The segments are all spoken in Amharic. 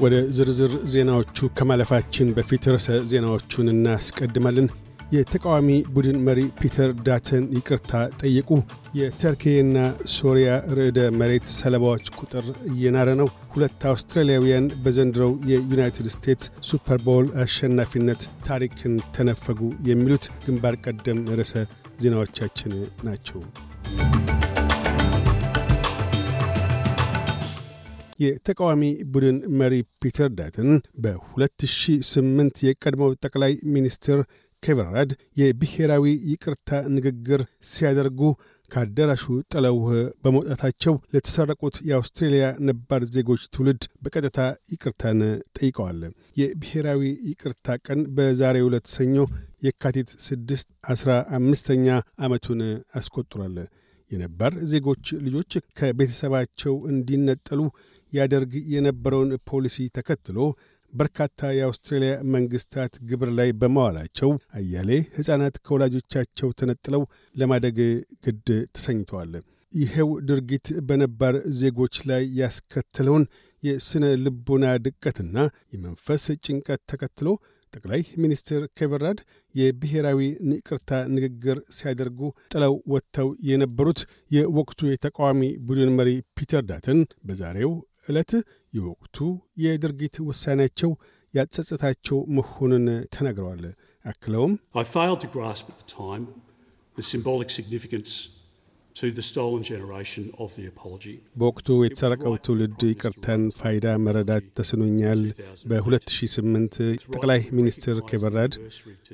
ወደ ዝርዝር ዜናዎቹ ከማለፋችን በፊት ርዕሰ ዜናዎቹን እናስቀድማለን። የተቃዋሚ ቡድን መሪ ፒተር ዳተን ይቅርታ ጠየቁ። የተርኬና ሶሪያ ርዕደ መሬት ሰለባዎች ቁጥር እየናረ ነው። ሁለት አውስትራሊያውያን በዘንድሮው የዩናይትድ ስቴትስ ሱፐር ቦውል አሸናፊነት ታሪክን ተነፈጉ። የሚሉት ግንባር ቀደም ርዕሰ ዜናዎቻችን ናቸው። የተቃዋሚ ቡድን መሪ ፒተር ዳተን በ2008 የቀድሞው ጠቅላይ ሚኒስትር ኬቨን ራድ የብሔራዊ ይቅርታ ንግግር ሲያደርጉ ከአዳራሹ ጥለው በመውጣታቸው ለተሰረቁት የአውስትሬልያ ነባር ዜጎች ትውልድ በቀጥታ ይቅርታን ጠይቀዋል። የብሔራዊ ይቅርታ ቀን በዛሬ ዕለት ሰኞ የካቲት ስድስት አስራ አምስተኛ ዓመቱን አስቆጥሯል። የነባር ዜጎች ልጆች ከቤተሰባቸው እንዲነጠሉ ያደርግ የነበረውን ፖሊሲ ተከትሎ በርካታ የአውስትሬልያ መንግሥታት ግብር ላይ በመዋላቸው አያሌ ሕፃናት ከወላጆቻቸው ተነጥለው ለማደግ ግድ ተሰኝተዋል። ይሄው ድርጊት በነባር ዜጎች ላይ ያስከተለውን የሥነ ልቦና ድቀትና የመንፈስ ጭንቀት ተከትሎ ጠቅላይ ሚኒስትር ኬቨን ራድ የብሔራዊ ይቅርታ ንግግር ሲያደርጉ ጥለው ወጥተው የነበሩት የወቅቱ የተቃዋሚ ቡድን መሪ ፒተር ዳተን በዛሬው ዕለት የወቅቱ የድርጊት ውሳኔያቸው ያጸጸታቸው መሆኑን ተናግረዋል። አክለውም በወቅቱ የተሰረቀው ትውልድ ይቅርታን ፋይዳ መረዳት ተስኖኛል። በ2008 ጠቅላይ ሚኒስትር ኬቨን ራድ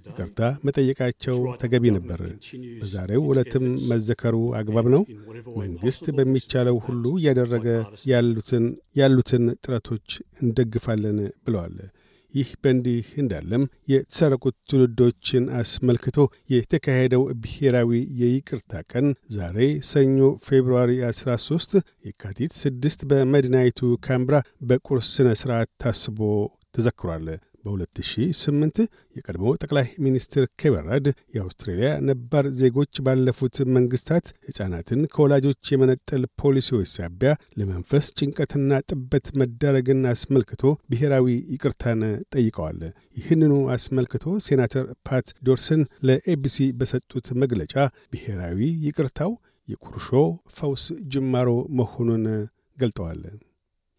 ይቅርታ መጠየቃቸው ተገቢ ነበር። በዛሬው ዕለትም መዘከሩ አግባብ ነው። መንግሥት በሚቻለው ሁሉ እያደረገ ያሉትን ጥረቶች እንደግፋለን ብለዋል። ይህ በእንዲህ እንዳለም የተሰረቁት ትውልዶችን አስመልክቶ የተካሄደው ብሔራዊ የይቅርታ ቀን ዛሬ ሰኞ ፌብርዋሪ 13 የካቲት 6 በመዲናይቱ ካምብራ በቁርስ ሥነ ሥርዓት ታስቦ ተዘክሯል። በ2008 የቀድሞው ጠቅላይ ሚኒስትር ኬቨን ራድ የአውስትሬልያ ነባር ዜጎች ባለፉት መንግሥታት ሕፃናትን ከወላጆች የመነጠል ፖሊሲዎች ሳቢያ ለመንፈስ ጭንቀትና ጥበት መዳረግን አስመልክቶ ብሔራዊ ይቅርታን ጠይቀዋል። ይህንኑ አስመልክቶ ሴናተር ፓት ዶርሰን ለኤቢሲ በሰጡት መግለጫ ብሔራዊ ይቅርታው የቁርሾ ፈውስ ጅማሮ መሆኑን ገልጠዋል።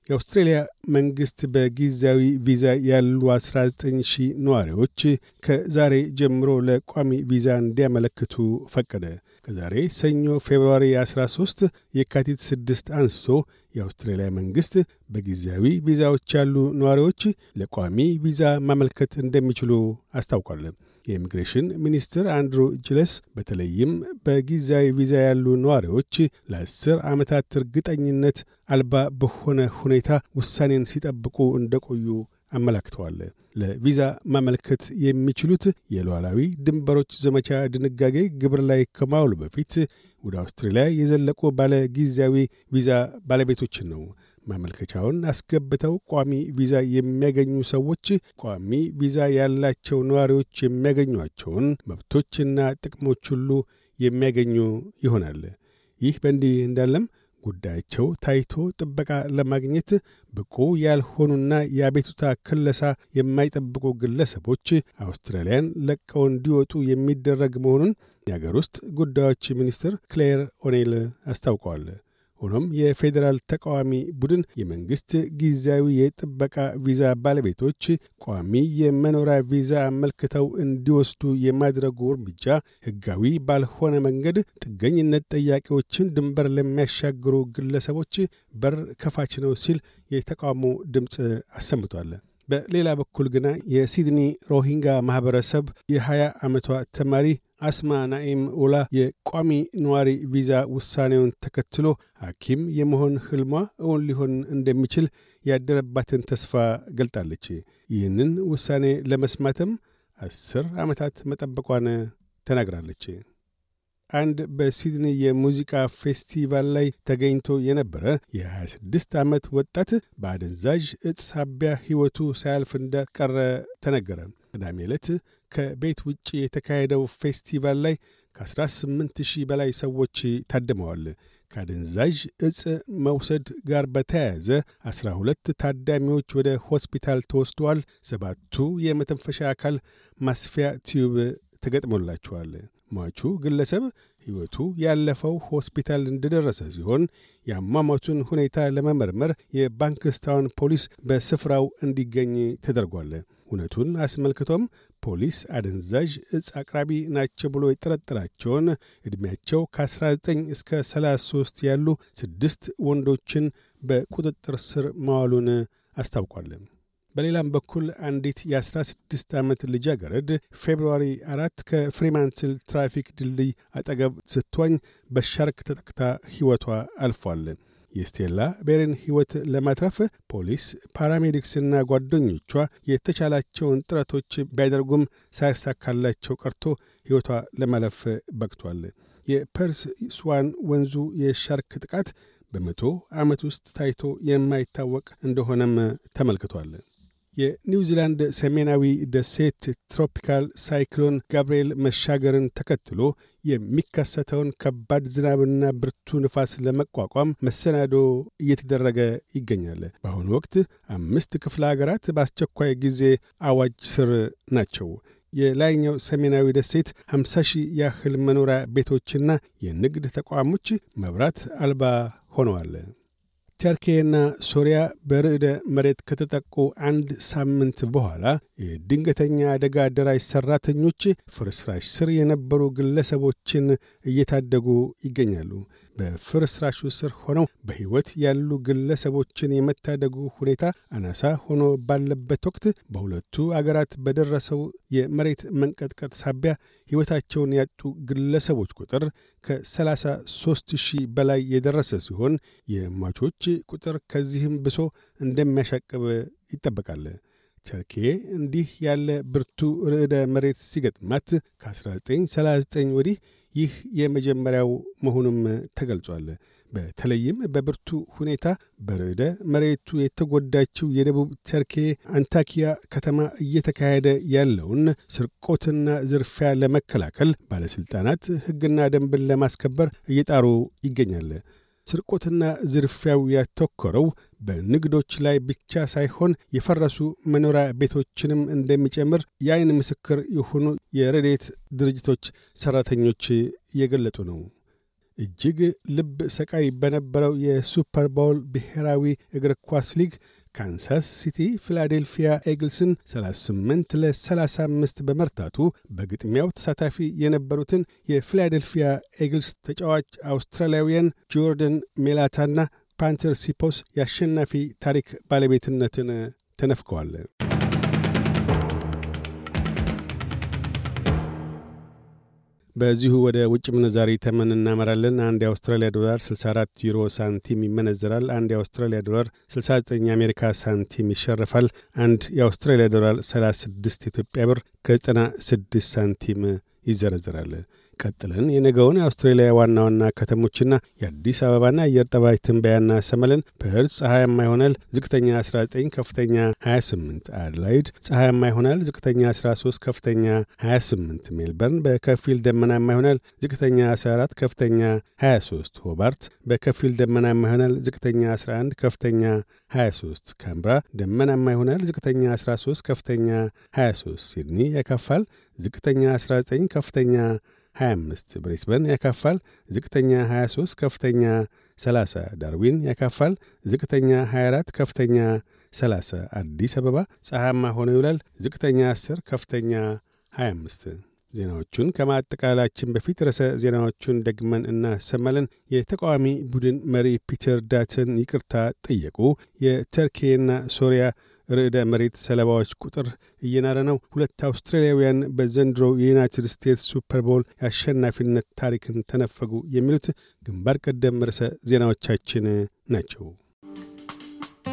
የአውስትሬልያ መንግሥት በጊዜያዊ ቪዛ ያሉ 19 ሺህ ነዋሪዎች ከዛሬ ጀምሮ ለቋሚ ቪዛ እንዲያመለክቱ ፈቀደ። ከዛሬ ሰኞ ፌብርዋሪ 13 የካቲት 6 አንስቶ የአውስትሬልያ መንግሥት በጊዜያዊ ቪዛዎች ያሉ ነዋሪዎች ለቋሚ ቪዛ ማመልከት እንደሚችሉ አስታውቋል። የኢሚግሬሽን ሚኒስትር አንድሩ ጃይልስ በተለይም በጊዜያዊ ቪዛ ያሉ ነዋሪዎች ለአስር ዓመታት እርግጠኝነት አልባ በሆነ ሁኔታ ውሳኔን ሲጠብቁ እንደቆዩ አመላክተዋል። ለቪዛ ማመልከት የሚችሉት የሉዓላዊ ድንበሮች ዘመቻ ድንጋጌ ግብር ላይ ከማውሉ በፊት ወደ አውስትራሊያ የዘለቁ ባለ ጊዜያዊ ቪዛ ባለቤቶችን ነው። ማመልከቻውን አስገብተው ቋሚ ቪዛ የሚያገኙ ሰዎች ቋሚ ቪዛ ያላቸው ነዋሪዎች የሚያገኟቸውን መብቶችና ጥቅሞች ሁሉ የሚያገኙ ይሆናል። ይህ በእንዲህ እንዳለም ጉዳያቸው ታይቶ ጥበቃ ለማግኘት ብቁ ያልሆኑና የአቤቱታ ክለሳ የማይጠብቁ ግለሰቦች አውስትራሊያን ለቀው እንዲወጡ የሚደረግ መሆኑን የአገር ውስጥ ጉዳዮች ሚኒስትር ክሌር ኦኔል አስታውቀዋል። ሆኖም የፌዴራል ተቃዋሚ ቡድን የመንግሥት ጊዜያዊ የጥበቃ ቪዛ ባለቤቶች ቋሚ የመኖሪያ ቪዛ አመልክተው እንዲወስዱ የማድረጉ እርምጃ ሕጋዊ ባልሆነ መንገድ ጥገኝነት ጠያቂዎችን ድንበር ለሚያሻግሩ ግለሰቦች በር ከፋች ነው ሲል የተቃውሞ ድምፅ አሰምቷል። በሌላ በኩል ግና የሲድኒ ሮሂንጋ ማኅበረሰብ የ20 ዓመቷ ተማሪ አስማ ናኢም ኡላ የቋሚ ነዋሪ ቪዛ ውሳኔውን ተከትሎ ሐኪም የመሆን ሕልሟ እውን ሊሆን እንደሚችል ያደረባትን ተስፋ ገልጣለች። ይህንን ውሳኔ ለመስማትም አስር ዓመታት መጠበቋን ተናግራለች። አንድ በሲድኒ የሙዚቃ ፌስቲቫል ላይ ተገኝቶ የነበረ የ26 ዓመት ወጣት በአደንዛዥ እጽ ሳቢያ ሕይወቱ ሳያልፍ እንደቀረ ተነገረ። ቅዳሜ ዕለት ከቤት ውጭ የተካሄደው ፌስቲቫል ላይ ከ18 ሺህ በላይ ሰዎች ታድመዋል። ከአደንዛዥ እጽ መውሰድ ጋር በተያያዘ ዐሥራ ሁለት ታዳሚዎች ወደ ሆስፒታል ተወስደዋል። ሰባቱ የመተንፈሻ አካል ማስፊያ tube ተገጥሞላቸዋል። ሟቹ ግለሰብ ሕይወቱ ያለፈው ሆስፒታል እንደደረሰ ሲሆን የአሟሟቱን ሁኔታ ለመመርመር የባንክስታውን ፖሊስ በስፍራው እንዲገኝ ተደርጓል። እውነቱን አስመልክቶም ፖሊስ አደንዛዥ እጽ አቅራቢ ናቸው ብሎ የጠረጠራቸውን ዕድሜያቸው ከ19 እስከ 33 ያሉ ስድስት ወንዶችን በቁጥጥር ስር ማዋሉን አስታውቋል። በሌላም በኩል አንዲት የ16 ዓመት ልጃገረድ ፌብርዋሪ አራት ከፍሪማንስል ትራፊክ ድልድይ አጠገብ ስትዋኝ በሻርክ ተጠቅታ ሕይወቷ አልፏል። የስቴላ ቤርን ሕይወት ለማትረፍ ፖሊስ፣ paramedics ና ጓደኞቿ የተቻላቸውን ጥረቶች ቢያደርጉም ሳያሳካላቸው ቀርቶ ሕይወቷ ለማለፍ በቅቷል። የፐርስ ስዋን ወንዙ የሻርክ ጥቃት በመቶ ዓመት ውስጥ ታይቶ የማይታወቅ እንደሆነም ተመልክቷል። የኒውዚላንድ ሰሜናዊ ደሴት tropical cyclone ጋብርኤል መሻገርን ተከትሎ የሚከሰተውን ከባድ ዝናብና ብርቱ ንፋስ ለመቋቋም መሰናዶ እየተደረገ ይገኛል። በአሁኑ ወቅት አምስት ክፍለ አገራት በአስቸኳይ ጊዜ አዋጅ ስር ናቸው። የላይኛው ሰሜናዊ ደሴት 50 ሺህ ያህል መኖሪያ ቤቶችና የንግድ ተቋሞች መብራት አልባ ሆነዋል። ተርኬና ሶሪያ በርዕደ መሬት ከተጠቁ አንድ ሳምንት በኋላ የድንገተኛ አደጋ አደራጅ ሠራተኞች ፍርስራሽ ስር የነበሩ ግለሰቦችን እየታደጉ ይገኛሉ። በፍርስራሹ ስር ሆነው በሕይወት ያሉ ግለሰቦችን የመታደጉ ሁኔታ አናሳ ሆኖ ባለበት ወቅት በሁለቱ አገራት በደረሰው የመሬት መንቀጥቀጥ ሳቢያ ሕይወታቸውን ያጡ ግለሰቦች ቁጥር ከ33 ሺህ በላይ የደረሰ ሲሆን የሟቾች ቁጥር ከዚህም ብሶ እንደሚያሻቅብ ይጠበቃል። ተርኬ እንዲህ ያለ ብርቱ ርዕደ መሬት ሲገጥማት ከ1939 ወዲህ ይህ የመጀመሪያው መሆኑም ተገልጿል። በተለይም በብርቱ ሁኔታ በርዕደ መሬቱ የተጎዳችው የደቡብ ተርኬ አንታኪያ ከተማ እየተካሄደ ያለውን ስርቆትና ዝርፊያ ለመከላከል ባለሥልጣናት ሕግና ደንብን ለማስከበር እየጣሩ ይገኛል። ስርቆትና ዝርፊያው ያተኮረው በንግዶች ላይ ብቻ ሳይሆን የፈረሱ መኖሪያ ቤቶችንም እንደሚጨምር የአይን ምስክር የሆኑ የረድኤት ድርጅቶች ሠራተኞች እየገለጡ ነው። እጅግ ልብ ሰቃይ በነበረው የሱፐር ብሔራዊ እግር ኳስ ሊግ ካንሳስ ሲቲ ፊላዴልፊያ ኤግልስን 38 ለ35 በመርታቱ በግጥሚያው ተሳታፊ የነበሩትን የፊላዴልፊያ ኤግልስ ተጫዋች አውስትራሊያውያን ጆርደን ማይላታና punter ሲፖስ የአሸናፊ ታሪክ ባለቤትነትን ተነፍገዋል። በዚሁ ወደ ውጭ ምንዛሪ ተመን እናመራለን። አንድ የአውስትራሊያ ዶላር 64 ዩሮ ሳንቲም ይመነዘራል። አንድ የአውስትራሊያ ዶላር 69 የአሜሪካ ሳንቲም ይሸርፋል። አንድ የአውስትራሊያ ዶላር 36 ኢትዮጵያ ብር ከ96 ሳንቲም ይዘረዝራል። ቀጥለን የነገውን የአውስትሬሊያ ዋና ዋና ከተሞችና የአዲስ አበባን አየር ጠባይ ትንበያ እናሰማለን። ፐርዝ ፀሐያማ ይሆናል። ዝቅተኛ 19፣ ከፍተኛ 28። አድላይድ ፀሐያማ ይሆናል። ዝቅተኛ 13፣ ከፍተኛ 28። ሜልበርን በከፊል ደመናማ ይሆናል። ዝቅተኛ 14፣ ከፍተኛ 23። ሆባርት በከፊል ደመናማ ይሆናል። ዝቅተኛ 11፣ ከፍተኛ 23። ካምብራ ደመናማ ይሆናል። ዝቅተኛ 13፣ ከፍተኛ 23። ሲድኒ ያካፋል። ዝቅተኛ 19፣ ከፍተኛ 25 ብሬስበን ያካፋል። ዝቅተኛ 23 ከፍተኛ 30 ዳርዊን ያካፋል። ዝቅተኛ 24 ከፍተኛ 30 አዲስ አበባ ፀሐያማ ሆኖ ይውላል። ዝቅተኛ 10 ከፍተኛ 25 ዜናዎቹን ከማጠቃላችን በፊት ርዕሰ ዜናዎቹን ደግመን እናሰማለን። የተቃዋሚ ቡድን መሪ ፒተር ዳተን ይቅርታ ጠየቁ። የተርኬና ሶሪያ ርዕደ መሬት ሰለባዎች ቁጥር እየናረ ነው። ሁለት አውስትራሊያውያን በዘንድሮ የዩናይትድ ስቴትስ ሱፐር ቦውል የአሸናፊነት ታሪክን ተነፈጉ። የሚሉት ግንባር ቀደም ርዕሰ ዜናዎቻችን ናቸው።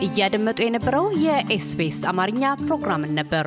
እያደመጡ የነበረው የኤስቢኤስ አማርኛ ፕሮግራምን ነበር።